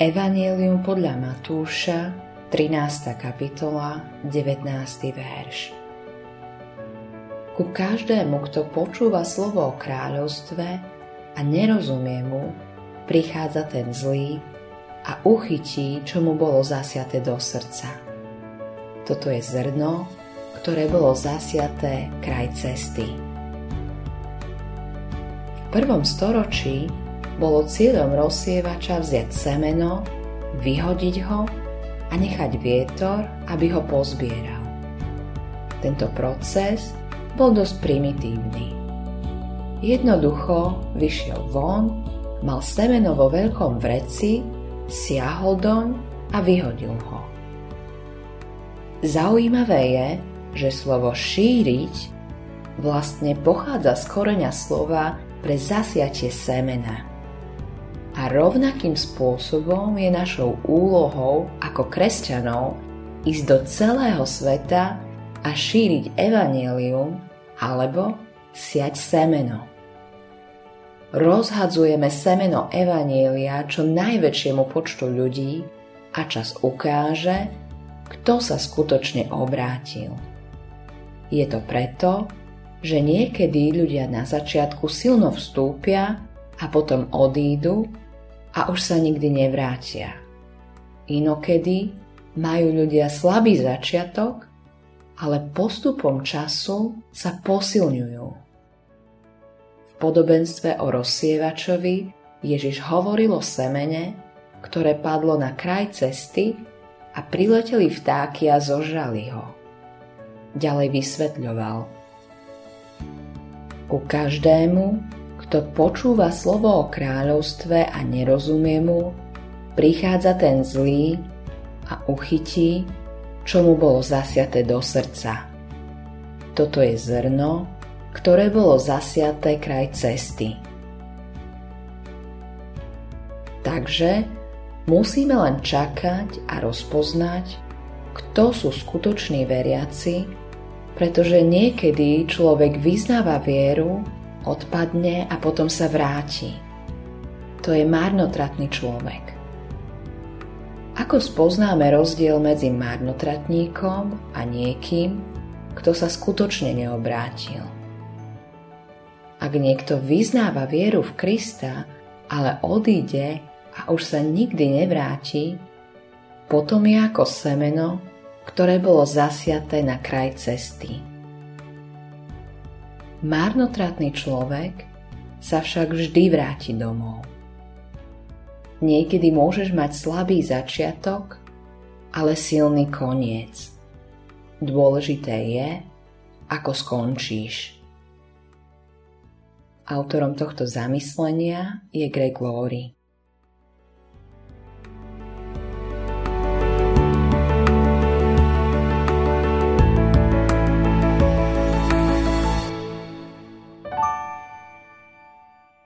Evangelium podľa Matúša, 13. kapitola, 19. verš. Ku každému, kto počúva slovo o kráľovstve a nerozumie mu, prichádza ten zlý a uchytí, čo mu bolo zasiaté do srdca. Toto je zrno, ktoré bolo zasiaté kraj cesty. V prvom storočí bolo cieľom rozsievača vziať semeno, vyhodiť ho a nechať vietor, aby ho pozbieral. Tento proces bol dosť primitívny. Jednoducho vyšiel von, mal semeno vo veľkom vreci, siahol doň a vyhodil ho. Zaujímavé je, že slovo šíriť vlastne pochádza z koreňa slova pre zasiatie semena. A rovnakým spôsobom je našou úlohou ako kresťanov ísť do celého sveta a šíriť evanelium alebo siať semeno. Rozhadzujeme semeno evanielia čo najväčšiemu počtu ľudí a čas ukáže, kto sa skutočne obrátil. Je to preto, že niekedy ľudia na začiatku silno vstúpia a potom odídu a už sa nikdy nevrátia. Inokedy majú ľudia slabý začiatok, ale postupom času sa posilňujú. V podobenstve o rozsievačovi Ježiš hovoril o semene, ktoré padlo na kraj cesty a prileteli vtáky a zožrali ho. Ďalej vysvetľoval. Ku každému, kto počúva slovo o kráľovstve a nerozumie mu, prichádza ten zlý a uchytí, čo mu bolo zasiaté do srdca. Toto je zrno, ktoré bolo zasiaté kraj cesty. Takže musíme len čakať a rozpoznať, kto sú skutoční veriaci, pretože niekedy človek vyznáva vieru odpadne a potom sa vráti. To je marnotratný človek. Ako spoznáme rozdiel medzi marnotratníkom a niekým, kto sa skutočne neobrátil? Ak niekto vyznáva vieru v Krista, ale odíde a už sa nikdy nevráti, potom je ako semeno, ktoré bolo zasiaté na kraj cesty. Márnotratný človek sa však vždy vráti domov. Niekedy môžeš mať slabý začiatok, ale silný koniec. Dôležité je, ako skončíš. Autorom tohto zamyslenia je Greg Laurie.